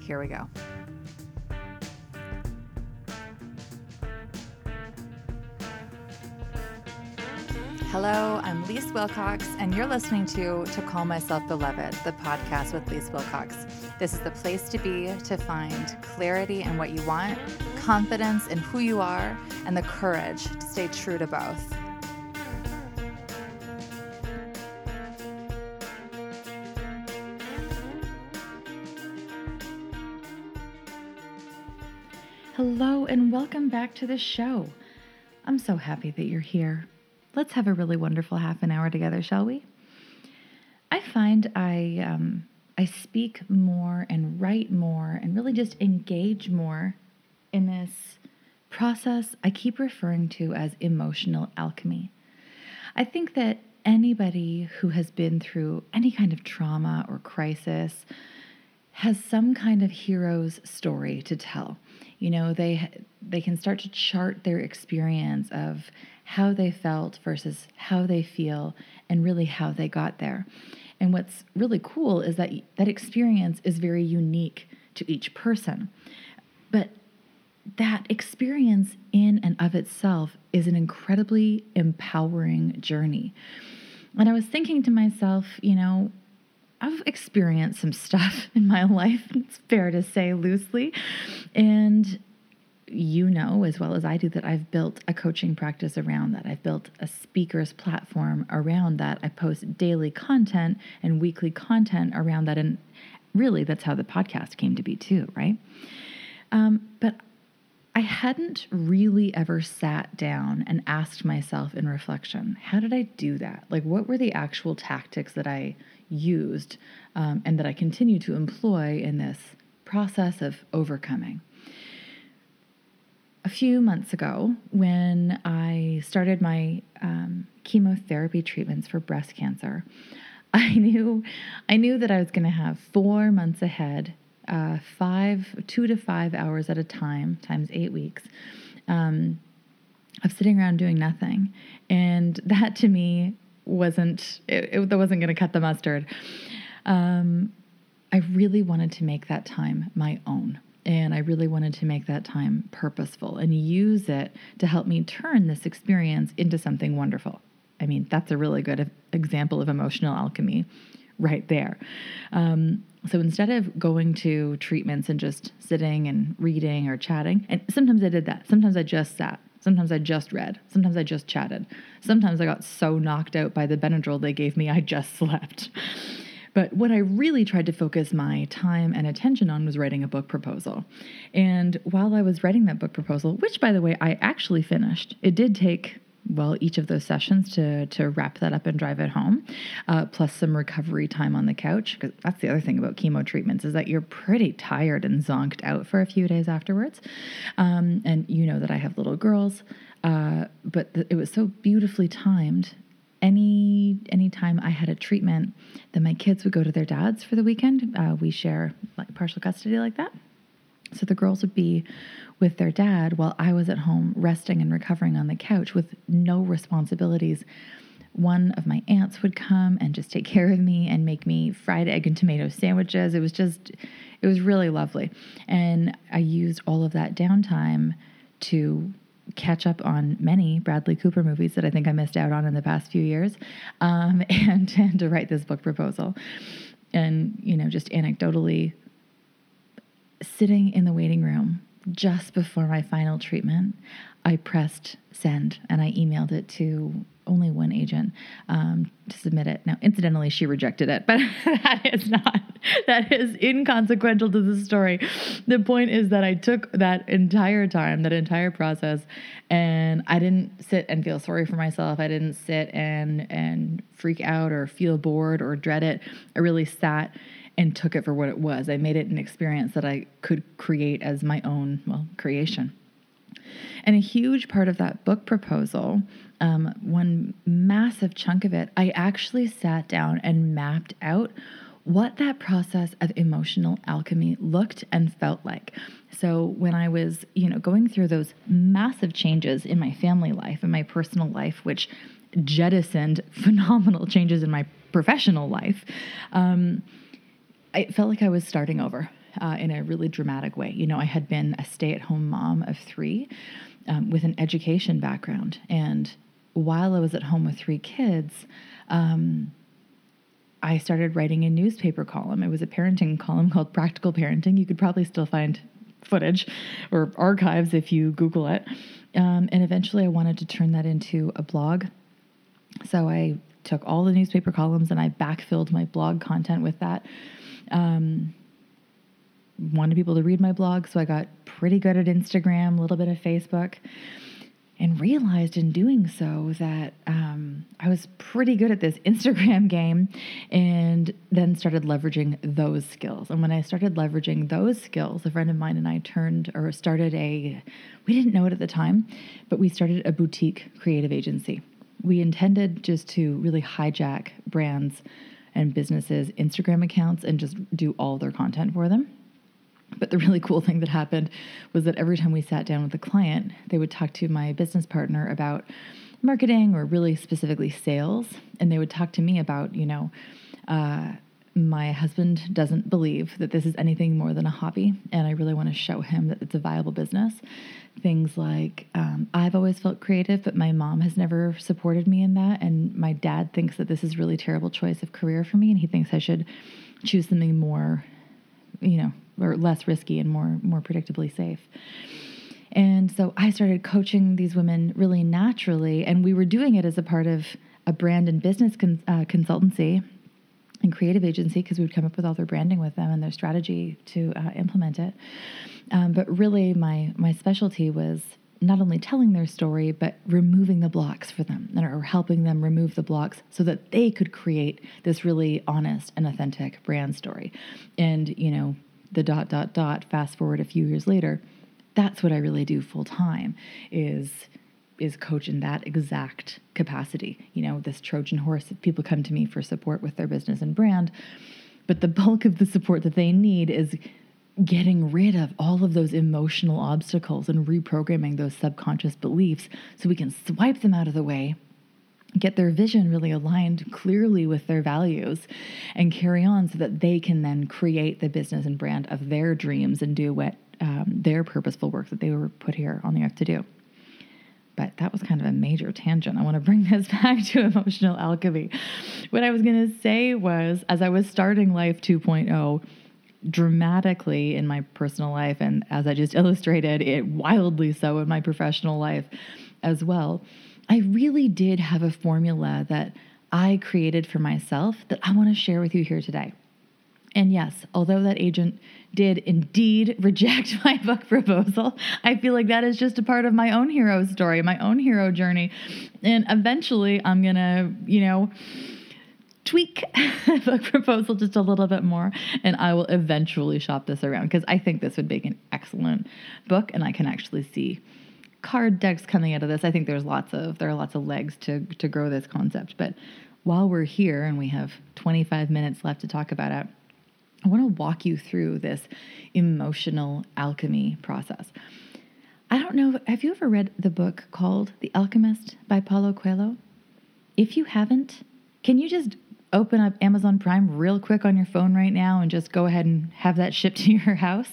Here we go. Hello, I'm Lise Wilcox, and you're listening to To Call Myself Beloved, the podcast with Lise Wilcox. This is the place to be to find clarity in what you want, confidence in who you are, and the courage to stay true to both. Welcome back to the show. I'm so happy that you're here. Let's have a really wonderful half an hour together, shall we? I find I um, I speak more and write more and really just engage more in this process I keep referring to as emotional alchemy. I think that anybody who has been through any kind of trauma or crisis has some kind of hero's story to tell. You know, they they can start to chart their experience of how they felt versus how they feel and really how they got there. And what's really cool is that that experience is very unique to each person. But that experience in and of itself is an incredibly empowering journey. And I was thinking to myself, you know, I've experienced some stuff in my life, it's fair to say loosely. And you know as well as I do that I've built a coaching practice around that. I've built a speaker's platform around that. I post daily content and weekly content around that. And really, that's how the podcast came to be, too, right? Um, but I hadn't really ever sat down and asked myself in reflection, how did I do that? Like, what were the actual tactics that I used um, and that I continue to employ in this process of overcoming? a few months ago when I started my um, chemotherapy treatments for breast cancer. I knew, I knew that I was going to have four months ahead, uh, five, two to five hours at a time, times eight weeks, um, of sitting around doing nothing, and that to me wasn't, it, it wasn't going to cut the mustard. Um, I really wanted to make that time my own. And I really wanted to make that time purposeful and use it to help me turn this experience into something wonderful. I mean, that's a really good example of emotional alchemy right there. Um, so instead of going to treatments and just sitting and reading or chatting, and sometimes I did that. Sometimes I just sat. Sometimes I just read. Sometimes I just chatted. Sometimes I got so knocked out by the Benadryl they gave me, I just slept. But what I really tried to focus my time and attention on was writing a book proposal. And while I was writing that book proposal, which by the way, I actually finished, it did take well each of those sessions to to wrap that up and drive it home uh, plus some recovery time on the couch because that's the other thing about chemo treatments is that you're pretty tired and zonked out for a few days afterwards um, and you know that i have little girls uh, but it was so beautifully timed any any time I had a treatment, then my kids would go to their dads for the weekend. Uh, we share like partial custody like that. So the girls would be with their dad while I was at home resting and recovering on the couch with no responsibilities. One of my aunts would come and just take care of me and make me fried egg and tomato sandwiches. It was just, it was really lovely. And I used all of that downtime to catch up on many Bradley Cooper movies that I think I missed out on in the past few years, um, and, and to write this book proposal. And, you know, just anecdotally, sitting in the waiting room just before my final treatment, I pressed send and I emailed it to only one agent um, to submit it. Now, incidentally, she rejected it, but that is not, that is inconsequential to the story. The point is that I took that entire time, that entire process, and I didn't sit and feel sorry for myself. I didn't sit and, and freak out or feel bored or dread it. I really sat and took it for what it was. I made it an experience that I could create as my own, well, creation. And a huge part of that book proposal, um, one massive chunk of it, I actually sat down and mapped out what that process of emotional alchemy looked and felt like. So when I was, you know, going through those massive changes in my family life and my personal life, which jettisoned phenomenal changes in my professional life, um, I felt like I was starting over. uh, in a really dramatic way. You know, I had been a stay at home mom of three um, with an education background. And while I was at home with three kids, um, I started writing a newspaper column. It was a parenting column called Practical Parenting. You could probably still find footage or archives if you Google it. Um, and eventually I wanted to turn that into a blog. So I took all the newspaper columns and I backfilled my blog content with that. Um, wanted people to read my blog, so I got pretty good at Instagram, a little bit of Facebook and realized in doing so that um, I was pretty good at this Instagram game and then started leveraging those skills. And when I started leveraging those skills, a friend of mine and I turned or started a, we didn't know it at the time, but we started a boutique creative agency. We intended just to really hijack brands and businesses' Instagram accounts and just do all their content for them. But the really cool thing that happened was that every time we sat down with a client, they would talk to my business partner about marketing or really specifically sales. And they would talk to me about, you know, uh, my husband doesn't believe that this is anything more than a hobby, and I really want to show him that it's a viable business. Things like um, I've always felt creative, but my mom has never supported me in that, and my dad thinks that this is really terrible choice of career for me, and he thinks I should choose something more, you know, or less risky and more more predictably safe. And so I started coaching these women really naturally, and we were doing it as a part of a brand and business con- uh, consultancy and creative agency because we would come up with all their branding with them and their strategy to uh, implement it. Um, but really, my my specialty was not only telling their story but removing the blocks for them and or helping them remove the blocks so that they could create this really honest and authentic brand story and you know the dot dot dot fast forward a few years later that's what i really do full time is is coach in that exact capacity you know this trojan horse people come to me for support with their business and brand but the bulk of the support that they need is getting rid of all of those emotional obstacles and reprogramming those subconscious beliefs so we can swipe them out of the way get their vision really aligned clearly with their values and carry on so that they can then create the business and brand of their dreams and do what um, their purposeful work that they were put here on the earth to do. But that was kind of a major tangent. I want to bring this back to emotional alchemy. What I was going to say was, as I was starting Life 2.0, dramatically in my personal life, and as I just illustrated, it wildly so in my professional life as well I really did have a formula that I created for myself that I want to share with you here today. And yes, although that agent did indeed reject my book proposal, I feel like that is just a part of my own hero story, my own hero journey. And eventually I'm going to, you know, tweak the book proposal just a little bit more and I will eventually shop this around because I think this would make an excellent book and I can actually see card decks coming out of this. I think there's lots of there are lots of legs to to grow this concept. But while we're here and we have 25 minutes left to talk about it, I want to walk you through this emotional alchemy process. I don't know, have you ever read the book called The Alchemist by Paulo Coelho? If you haven't, can you just open up Amazon Prime real quick on your phone right now and just go ahead and have that shipped to your house?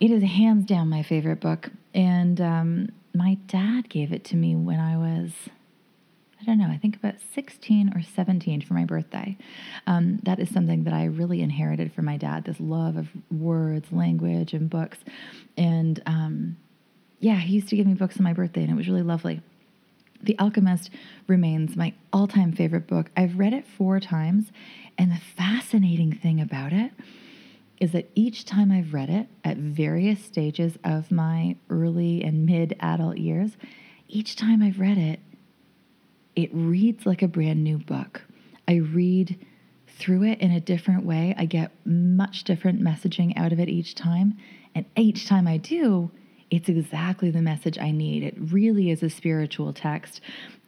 It is hands down my favorite book. And um, my dad gave it to me when I was, I don't know, I think about 16 or 17 for my birthday. Um, that is something that I really inherited from my dad this love of words, language, and books. And um, yeah, he used to give me books on my birthday, and it was really lovely. The Alchemist remains my all time favorite book. I've read it four times, and the fascinating thing about it is that each time I've read it at various stages of my early and mid adult years, each time I've read it, it reads like a brand new book. I read through it in a different way. I get much different messaging out of it each time. And each time I do, it's exactly the message I need. It really is a spiritual text,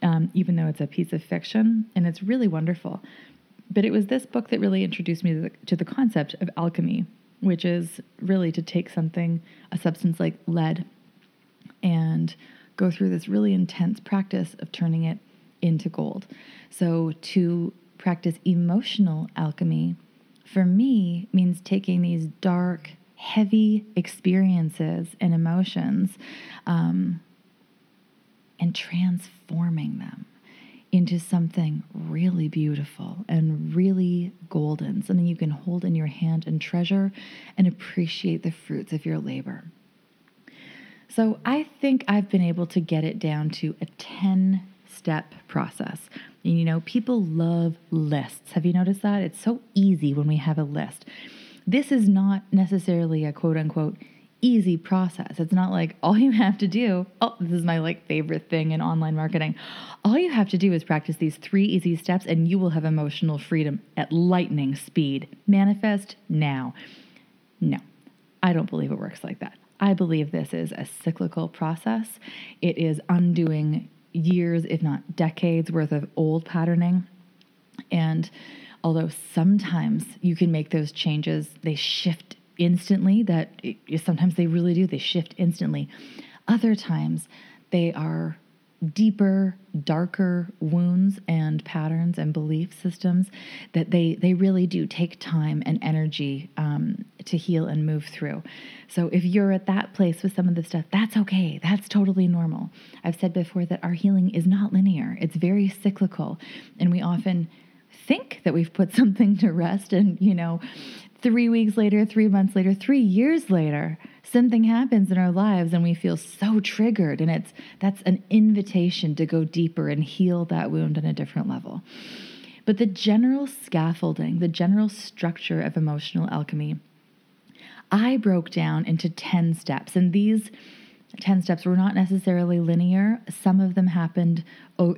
um, even though it's a piece of fiction. And it's really wonderful. But it was this book that really introduced me to the, to the concept of alchemy, which is really to take something, a substance like lead, and go through this really intense practice of turning it into gold. So to practice emotional alchemy, for me, means taking these dark, heavy experiences and emotions um, and transforming them into something really beautiful and really golden, something you can hold in your hand and treasure and appreciate the fruits of your labor. So I think I've been able to get it down to a 10 step process. And you know, people love lists. Have you noticed that? It's so easy when we have a list. This is not necessarily a quote unquote easy process. It's not like all you have to do, oh, this is my like favorite thing in online marketing. All you have to do is practice these three easy steps and you will have emotional freedom at lightning speed. Manifest now. No. I don't believe it works like that. I believe this is a cyclical process. It is undoing years, if not decades, worth of old patterning. And although sometimes you can make those changes, they shift instantly, that sometimes they really do, they shift instantly. Other times they are deeper, darker wounds and patterns and belief systems that they they really do take time and energy um, to heal and move through. So if you're at that place with some of the stuff, that's okay. That's totally normal. I've said before that our healing is not linear. It's very cyclical, and we often think that we've put something to rest and you know three weeks later three months later three years later something happens in our lives and we feel so triggered and it's that's an invitation to go deeper and heal that wound on a different level but the general scaffolding the general structure of emotional alchemy i broke down into 10 steps and these 10 steps were not necessarily linear. Some of them happened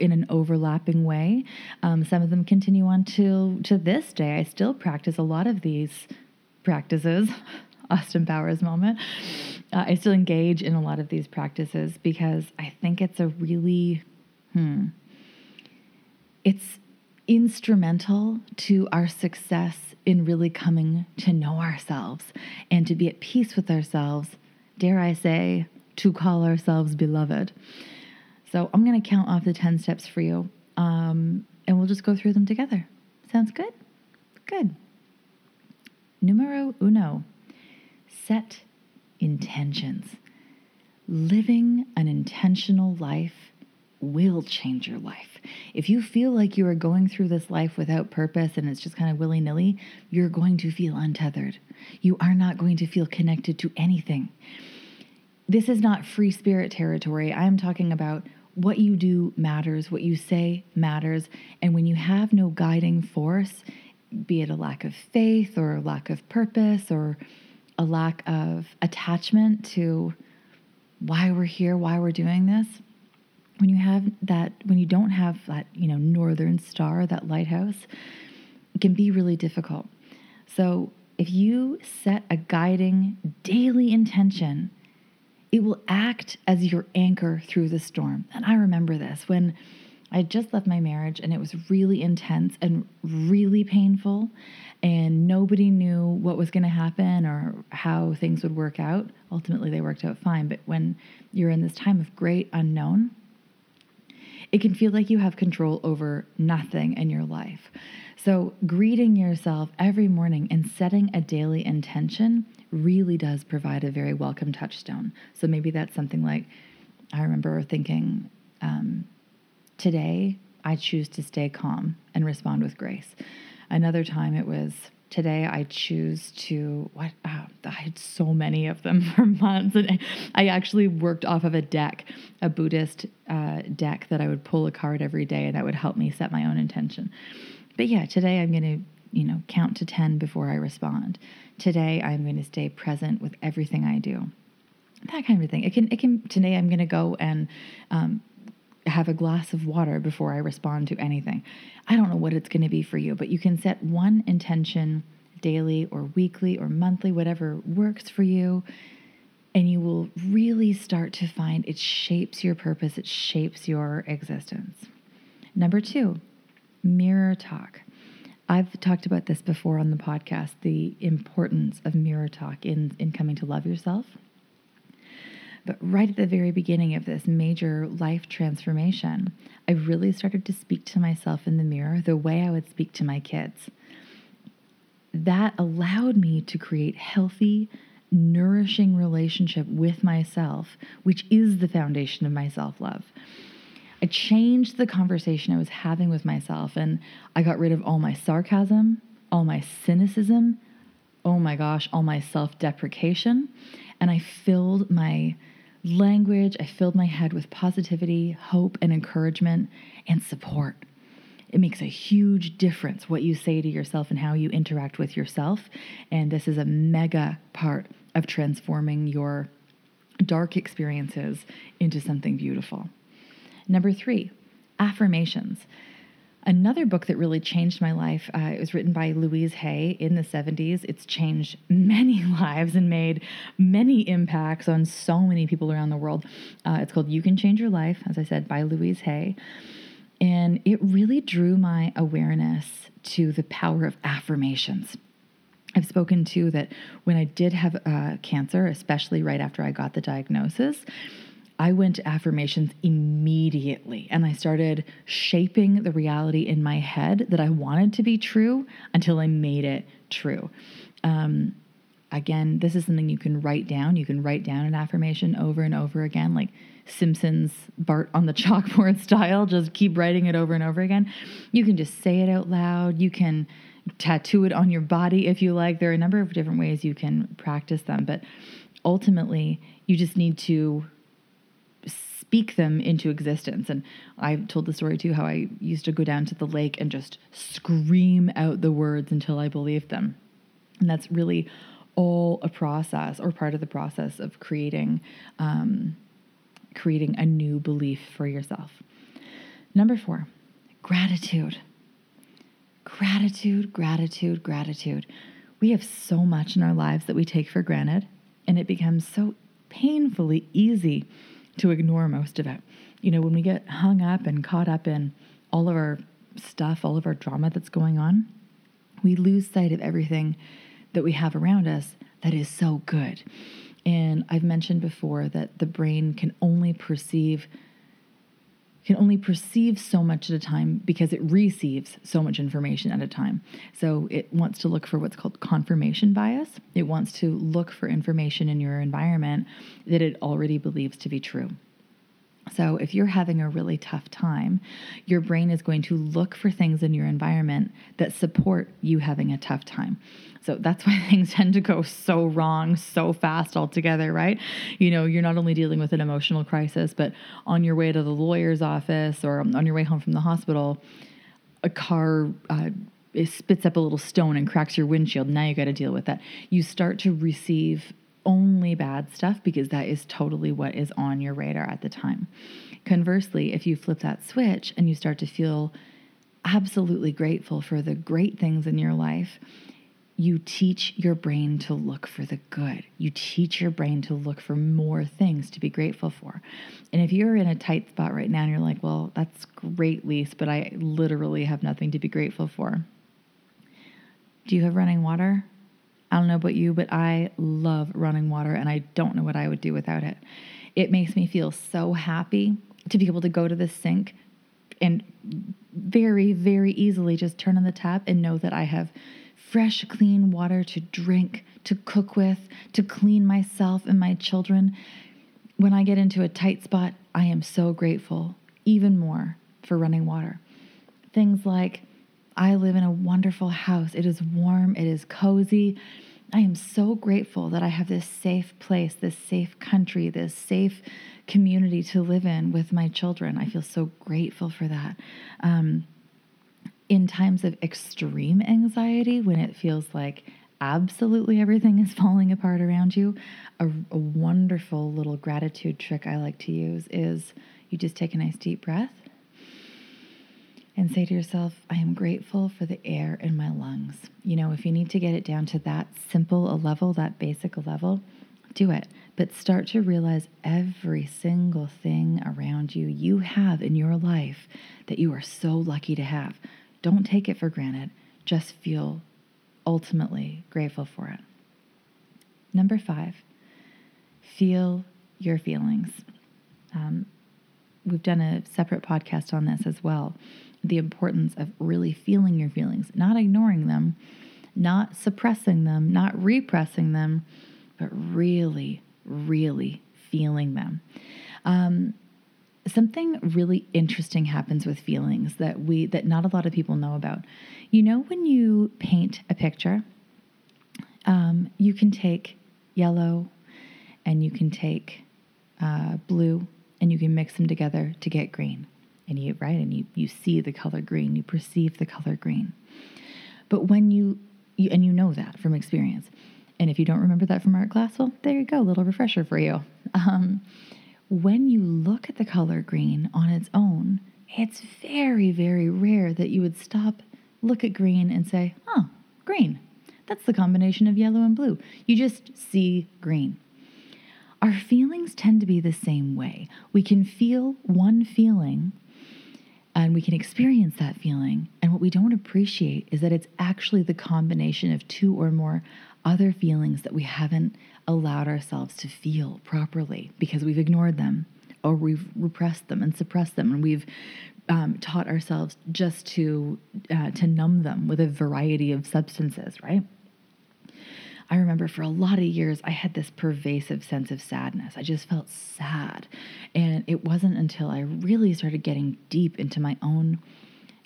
in an overlapping way. Um, some of them continue on to, to this day. I still practice a lot of these practices. Austin Powers moment. Uh, I still engage in a lot of these practices because I think it's a really, hmm, it's instrumental to our success in really coming to know ourselves and to be at peace with ourselves. Dare I say, to call ourselves beloved. So I'm going to count off the 10 steps for you um, and we'll just go through them together. Sounds good? Good. Numero uno set intentions. Living an intentional life will change your life. If you feel like you are going through this life without purpose and it's just kind of willy nilly, you're going to feel untethered. You are not going to feel connected to anything. This is not free spirit territory. I am talking about what you do matters, what you say matters. And when you have no guiding force, be it a lack of faith or a lack of purpose or a lack of attachment to why we're here, why we're doing this, when you have that, when you don't have that, you know, northern star, that lighthouse, it can be really difficult. So if you set a guiding daily intention, it will act as your anchor through the storm. And I remember this when I just left my marriage and it was really intense and really painful, and nobody knew what was going to happen or how things would work out. Ultimately, they worked out fine. But when you're in this time of great unknown, it can feel like you have control over nothing in your life. So, greeting yourself every morning and setting a daily intention really does provide a very welcome touchstone. So, maybe that's something like I remember thinking, um, Today, I choose to stay calm and respond with grace. Another time it was, today I choose to what? Oh, I had so many of them for months. And I actually worked off of a deck a Buddhist uh, deck that I would pull a card every day and that would help me set my own intention. But yeah today I'm going to you know count to 10 before I respond. Today I'm going to stay present with everything I do. That kind of thing. It can it can today I'm going to go and um, have a glass of water before I respond to anything. I don't know what it's going to be for you, but you can set one intention daily or weekly or monthly, whatever works for you. And you will really start to find it shapes your purpose, it shapes your existence. Number two, mirror talk. I've talked about this before on the podcast the importance of mirror talk in, in coming to love yourself but right at the very beginning of this major life transformation, I really started to speak to myself in the mirror the way I would speak to my kids. That allowed me to create healthy, nourishing relationship with myself, which is the foundation of my self love. I changed the conversation I was having with myself and I got rid of all my sarcasm, all my cynicism, oh my gosh, all my self deprecation. And I filled my language, I filled my head with positivity, hope, and encouragement and support. It makes a huge difference what you say to yourself and how you interact with yourself. And this is a mega part of transforming your dark experiences into something beautiful. Number three, affirmations. Another book that really changed my life, uh, it was written by Louise Hay in the 70s. It's changed many lives and made many impacts on so many people around the world. Uh, it's called You Can Change Your Life, as I said, by Louise Hay. And it really drew my awareness to the power of affirmations. I've spoken to that when I did have uh, cancer, especially right after I got the diagnosis, I went to affirmations immediately and I started shaping the reality in my head that I wanted to be true until I made it true. Um, again, this is something you can write down. You can write down an affirmation over and over again, like Simpsons Bart on the chalkboard style. Just keep writing it over and over again. You can just say it out loud. You can tattoo it on your body if you like. There are a number of different ways you can practice them, but ultimately, you just need to speak them into existence. And I've told the story too how I used to go down to the lake and just scream out the words until I believed them. And that's really all a process or part of the process of creating um, creating a new belief for yourself. Number four, gratitude. Gratitude, gratitude, gratitude. We have so much in our lives that we take for granted, and it becomes so painfully easy to ignore most of it. You know, when we get hung up and caught up in all of our stuff, all of our drama that's going on, we lose sight of everything that we have around us that is so good. And I've mentioned before that the brain can only perceive can only perceive so much at a time because it receives so much information at a time. So it wants to look for what's called confirmation bias. It wants to look for information in your environment that it already believes to be true. So, if you're having a really tough time, your brain is going to look for things in your environment that support you having a tough time. So, that's why things tend to go so wrong so fast altogether, right? You know, you're not only dealing with an emotional crisis, but on your way to the lawyer's office or on your way home from the hospital, a car. Uh, it spits up a little stone and cracks your windshield. Now you got to deal with that. You start to receive only bad stuff because that is totally what is on your radar at the time. Conversely, if you flip that switch and you start to feel absolutely grateful for the great things in your life, you teach your brain to look for the good. You teach your brain to look for more things to be grateful for. And if you're in a tight spot right now and you're like, well, that's great, Lise, but I literally have nothing to be grateful for. Do you have running water? I don't know about you, but I love running water and I don't know what I would do without it. It makes me feel so happy to be able to go to the sink and very, very easily just turn on the tap and know that I have fresh, clean water to drink, to cook with, to clean myself and my children. When I get into a tight spot, I am so grateful, even more, for running water. Things like I live in a wonderful house. It is warm, it is cozy. I am so grateful that I have this safe place, this safe country, this safe community to live in with my children. I feel so grateful for that. Um, in times of extreme anxiety, when it feels like absolutely everything is falling apart around you, a, a wonderful little gratitude trick I like to use is you just take a nice deep breath and say to yourself, I am grateful for the air in my lungs. You know, if you need to get it down to that simple a level, that basic a level, do it. But start to realize every single thing around you you have in your life that you are so lucky to have. Don't take it for granted. Just feel ultimately grateful for it. Number five, feel your feelings. Um, we've done a separate podcast on this as well the importance of really feeling your feelings, not ignoring them, not suppressing them, not repressing them, but really, really feeling them. Um, something really interesting happens with feelings that we that not a lot of people know about. You know, when you paint a picture, um, you can take yellow and you can take uh, blue and you can mix them together to get green. And you right, and you you see the color green, you perceive the color green. But when you, you and you know that from experience, and if you don't remember that from art class, well, there you go, little refresher for you. Um, when you look at the color green on its own, it's very, very rare that you would stop, look at green, and say, oh, green. That's the combination of yellow and blue. You just see green. Our feelings tend to be the same way. We can feel one feeling and we can experience that feeling. And what we don't appreciate is that it's actually the combination of two or more other feelings that we haven't allowed ourselves to feel properly because we've ignored them or we've repressed them and suppressed them and we've um, taught ourselves just to uh, to numb them with a variety of substances right I remember for a lot of years I had this pervasive sense of sadness. I just felt sad. And it wasn't until I really started getting deep into my own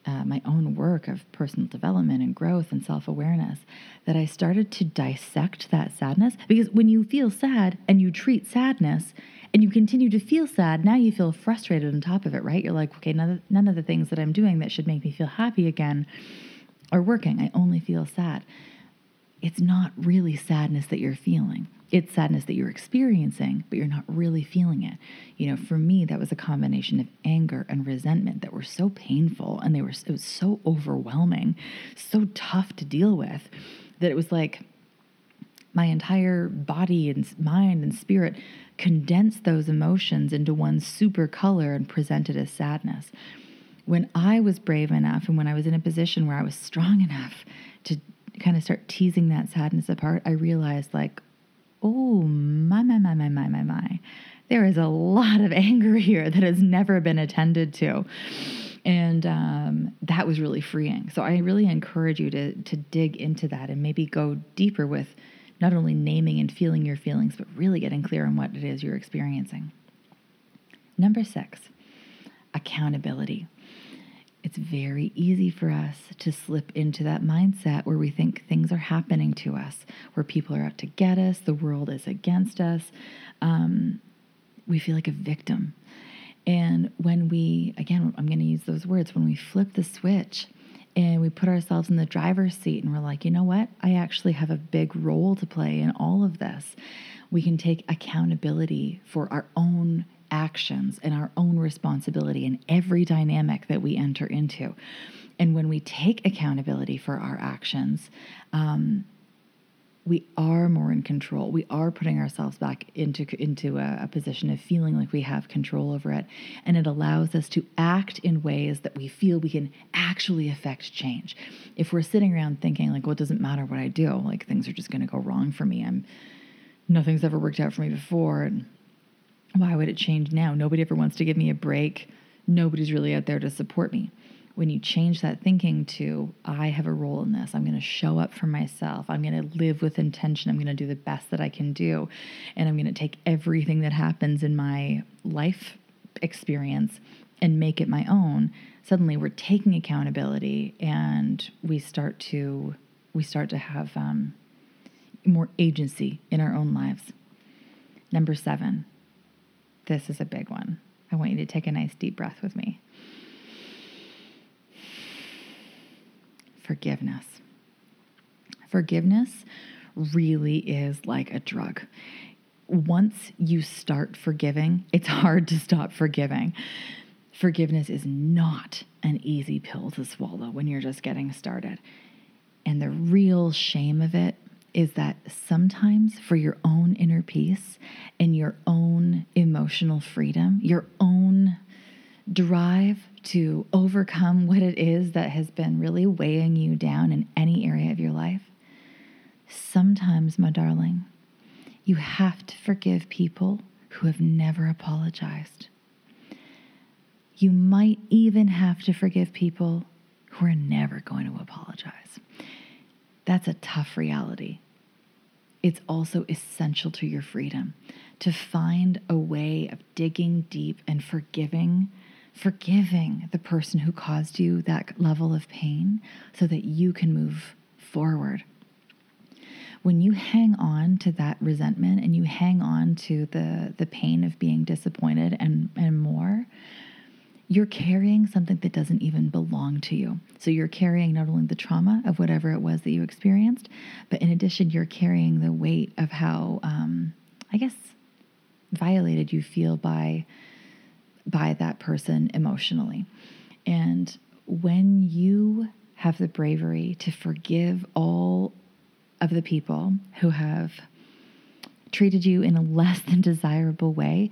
uh, my own work of personal development and growth and self awareness that I started to dissect that sadness. Because when you feel sad and you treat sadness and you continue to feel sad, now you feel frustrated on top of it, right? You're like, okay, none none of the things that I'm doing that should make me feel happy again are working. I only feel sad. It's not really sadness that you're feeling it's sadness that you're experiencing, but you're not really feeling it. You know, for me, that was a combination of anger and resentment that were so painful and they were, it was so overwhelming, so tough to deal with that it was like my entire body and mind and spirit condensed those emotions into one super color and presented as sadness. When I was brave enough and when I was in a position where I was strong enough to kind of start teasing that sadness apart, I realized like, oh, my, my, my, my, my, my, my. There is a lot of anger here that has never been attended to. And um, that was really freeing. So I really encourage you to, to dig into that and maybe go deeper with not only naming and feeling your feelings, but really getting clear on what it is you're experiencing. Number six, accountability it's very easy for us to slip into that mindset where we think things are happening to us, where people are out to get us, the world is against us. Um, we feel like a victim. And when we, again, I'm going to use those words, when we flip the switch and we put ourselves in the driver's seat and we're like, you know what? I actually have a big role to play in all of this. We can take accountability for our own actions and our own responsibility in every dynamic that we enter into. And when we take accountability for our actions, um, we are more in control. We are putting ourselves back into into a, a, position of feeling like we have control over it, and it allows us to act in ways that we feel we can actually affect change. If we're sitting around thinking like, "Well, it doesn't matter what I do. Like things are just going to go wrong for me. I'm nothing's ever worked out for me before, and why would it change now? Nobody ever wants to give me a break. Nobody's really out there to support me. When you change that thinking to, I have a role in this, I'm going to show up for myself, I'm going to live with intention, I'm going to do the best that I can do, and I'm going to take everything that happens in my life experience and make it my own, suddenly we're taking accountability and we start to we start to have um, more agency in our own lives. Number seven, this is a big one. I want you to take a nice deep breath with me. Forgiveness. Forgiveness really is like a drug. Once you start forgiving, it's hard to stop forgiving. Forgiveness is not an easy pill to swallow when you're just getting started. And the real shame of it is that sometimes for your own inner peace and your own emotional freedom, your own drive to overcome what it is that has been really weighing you down in any area of your life, sometimes, my darling, you have to forgive people who have never apologized. You might even have to forgive people who are never going to apologize. That's a tough reality. it's also essential to your freedom to find a way of digging deep and forgiving forgiving the person who caused you that level of pain so that you can move forward when you hang on to that resentment and you hang on to the the pain of being disappointed and and more you're carrying something that doesn't even belong to you. So you're carrying not only the trauma of whatever it was that you experienced, but in addition, you're carrying the weight of how, um, I guess, violated you feel by by that person emotionally. And when you have the bravery to forgive all of the people who have treated you in a less than desirable way,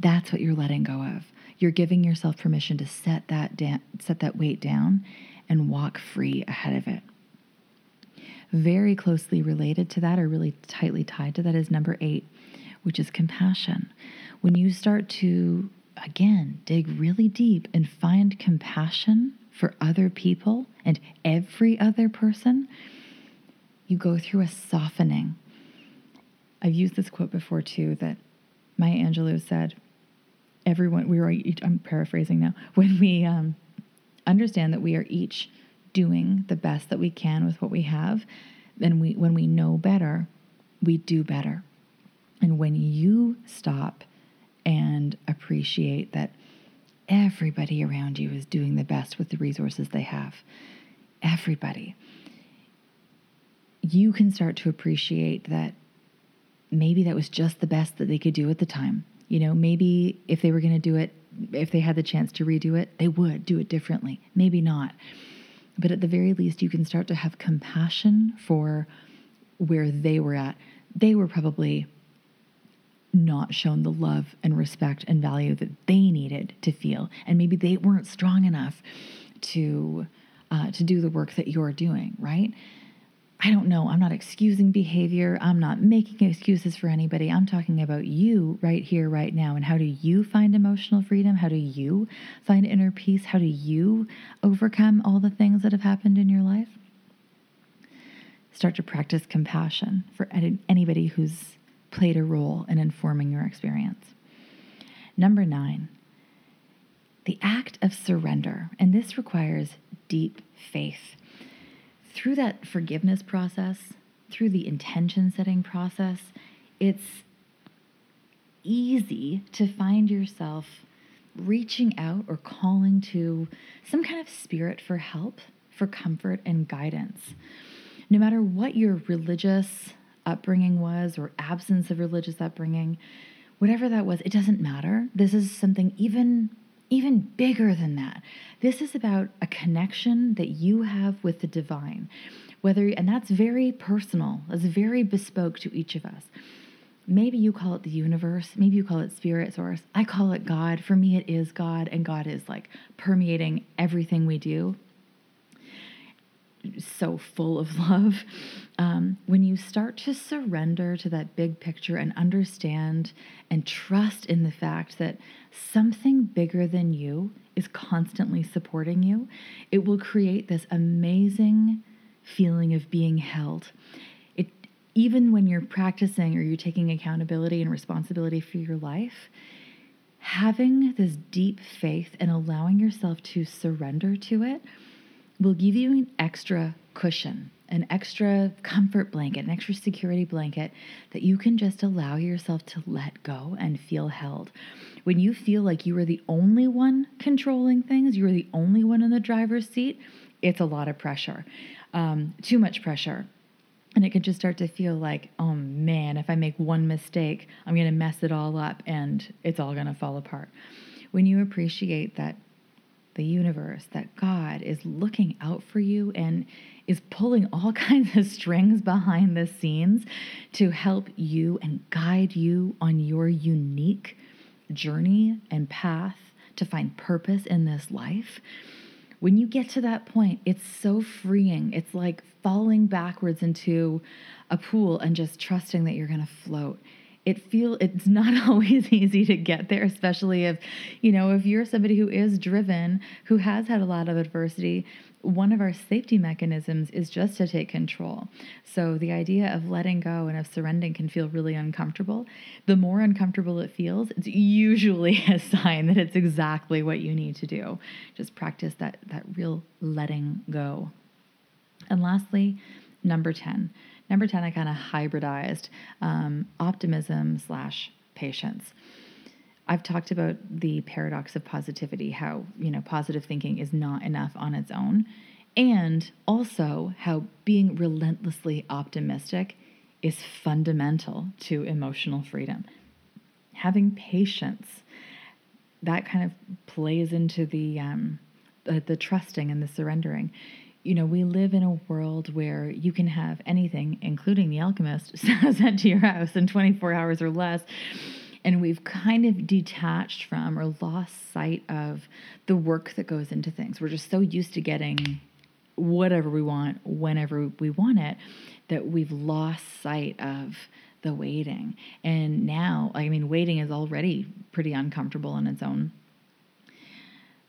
that's what you're letting go of. You're giving yourself permission to set that da- set that weight down and walk free ahead of it. Very closely related to that, or really tightly tied to that, is number eight, which is compassion. When you start to, again, dig really deep and find compassion for other people and every other person, you go through a softening. I've used this quote before too that Maya Angelou said, everyone, we were, I'm paraphrasing now, when we um, understand that we are each doing the best that we can with what we have, then we, when we know better, we do better. And when you stop and appreciate that everybody around you is doing the best with the resources they have, everybody, you can start to appreciate that maybe that was just the best that they could do at the time. You know, maybe if they were going to do it, if they had the chance to redo it, they would do it differently. Maybe not. But at the very least, you can start to have compassion for where they were at. They were probably not shown the love and respect and value that they needed to feel, and maybe they weren't strong enough to uh, to do the work that you're doing. Right? I don't know. I'm not excusing behavior. I'm not making excuses for anybody. I'm talking about you right here, right now. And how do you find emotional freedom? How do you find inner peace? How do you overcome all the things that have happened in your life? Start to practice compassion for anybody who's played a role in informing your experience. Number nine, the act of surrender. And this requires deep faith through that forgiveness process, through the intention setting process, it's easy to find yourself reaching out or calling to some kind of spirit for help, for comfort and guidance. No matter what your religious upbringing was or absence of religious upbringing, whatever that was, it doesn't matter. This is something even even bigger than that. This is about a connection that you have with the divine. Whether and that's very personal. It's very bespoke to each of us. Maybe you call it the universe, maybe you call it spirit source. I call it God. For me it is God and God is like permeating everything we do so full of love. Um, when you start to surrender to that big picture and understand and trust in the fact that something bigger than you is constantly supporting you, it will create this amazing feeling of being held. It even when you're practicing or you're taking accountability and responsibility for your life, having this deep faith and allowing yourself to surrender to it will give you an extra cushion, an extra comfort blanket, an extra security blanket that you can just allow yourself to let go and feel held. When you feel like you are the only one controlling things, you are the only one in the driver's seat, it's a lot of pressure, um, too much pressure. And it can just start to feel like, oh man, if I make one mistake, I'm going to mess it all up and it's all going to fall apart. When you appreciate that the universe, that God is looking out for you and is pulling all kinds of strings behind the scenes to help you and guide you on your unique journey and path to find purpose in this life. When you get to that point, it's so freeing. It's like falling backwards into a pool and just trusting that you're going to float it feel it's not always easy to get there especially if you know if you're somebody who is driven who has had a lot of adversity one of our safety mechanisms is just to take control. So the idea of letting go and of surrendering can feel really uncomfortable. The more uncomfortable it feels, it's usually a sign that it's exactly what you need to do. Just practice that that real letting go. And lastly, number 10. Number 10, I kind of hybridized um, optimism slash patience. I've talked about the paradox of positivity, how, you know, positive thinking is not enough on its own, and also how being relentlessly optimistic is fundamental to emotional freedom. Having patience, that kind of plays into the, um, the, the trusting and the surrendering. You know, we live in a world where you can have anything, including the alchemist, sent to your house in 24 hours or less and we've kind of detached from or lost sight of the work that goes into things. We're just so used to getting whatever we want whenever we want it that we've lost sight of the waiting. And now, I mean, waiting is already pretty uncomfortable in its own.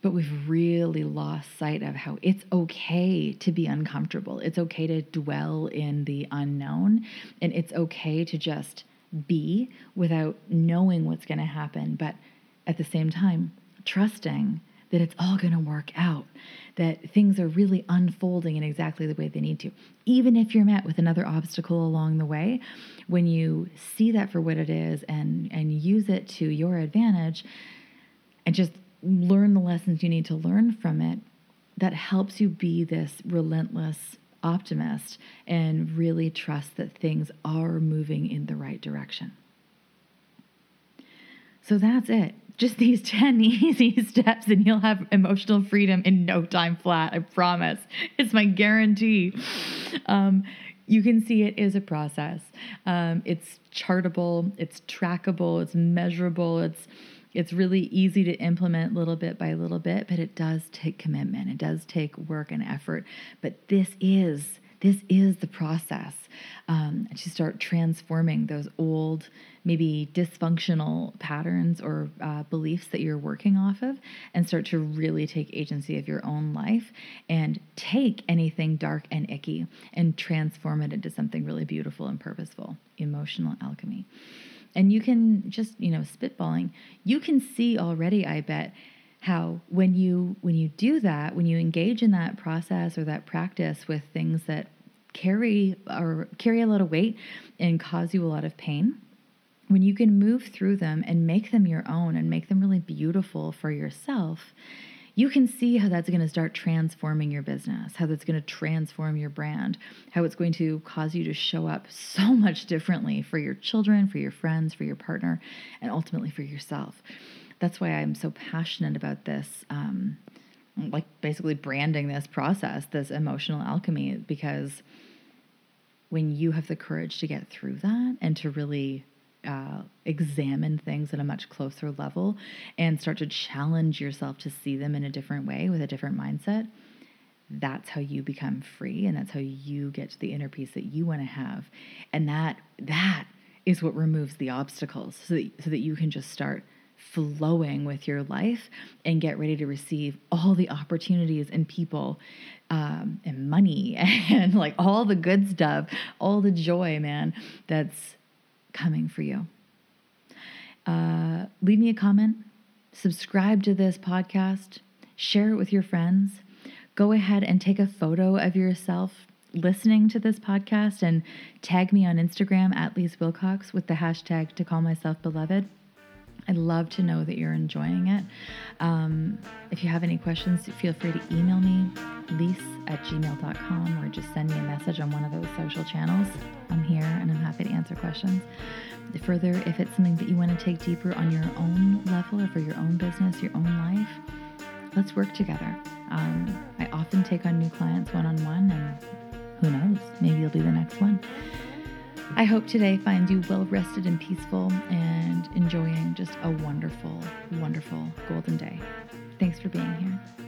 But we've really lost sight of how it's okay to be uncomfortable. It's okay to dwell in the unknown. And it's okay to just be without knowing what's going to happen, but at the same time, trusting that it's all going to work out, that things are really unfolding in exactly the way they need to. Even if you're met with another obstacle along the way, when you see that for what it is and and use it to your advantage and just learn the lessons you need to learn from it, that helps you be this relentless optimist and really trust that things are moving in the right direction. So that's it. Just these 10 easy steps, and you'll have emotional freedom in no time flat. I promise. It's my guarantee. Um, you can see it is a process. Um, it's chartable, it's trackable, it's measurable, it's it's really easy to implement little bit by little bit, but it does take commitment. It does take work and effort. But this is this is the process um, to start transforming those old, maybe dysfunctional patterns or uh, beliefs that you're working off of and start to really take agency of your own life and take anything dark and icky and transform it into something really beautiful and purposeful. Emotional alchemy and you can just you know spitballing you can see already i bet how when you when you do that when you engage in that process or that practice with things that carry or carry a lot of weight and cause you a lot of pain when you can move through them and make them your own and make them really beautiful for yourself you can see how that's going to start transforming your business, how that's going to transform your brand, how it's going to cause you to show up so much differently for your children, for your friends, for your partner, and ultimately for yourself. That's why I'm so passionate about this. Um, like basically branding this process, this emotional alchemy, because when you have the courage to get through that and to really uh, examine things at a much closer level and start to challenge yourself to see them in a different way with a different mindset, that's how you become free and that's how you get to the inner peace that you want to have. And that that is what removes the obstacles so that, so that you can just start flowing with your life and get ready to receive all the opportunities and people um, and money and like all the good stuff, all the joy, man, that's coming for you. Uh, leave me a comment, subscribe to this podcast, share it with your friends. Go ahead and take a photo of yourself listening to this podcast and tag me on Instagram at Lise Wilcox with the hashtag to call myself beloved. I'd love to know that you're enjoying it. Um, if you have any questions, feel free to email me, lise at gmail.com, or just send me a message on one of those social channels. I'm here and I'm happy to answer questions. Further, if it's something that you want to take deeper on your own level or for your own business, your own life, let's work together. Um, I often take on new clients one on one, and who knows, maybe you'll be the next one. I hope today finds you well rested and peaceful and enjoying just a wonderful, wonderful golden day. Thanks for being here.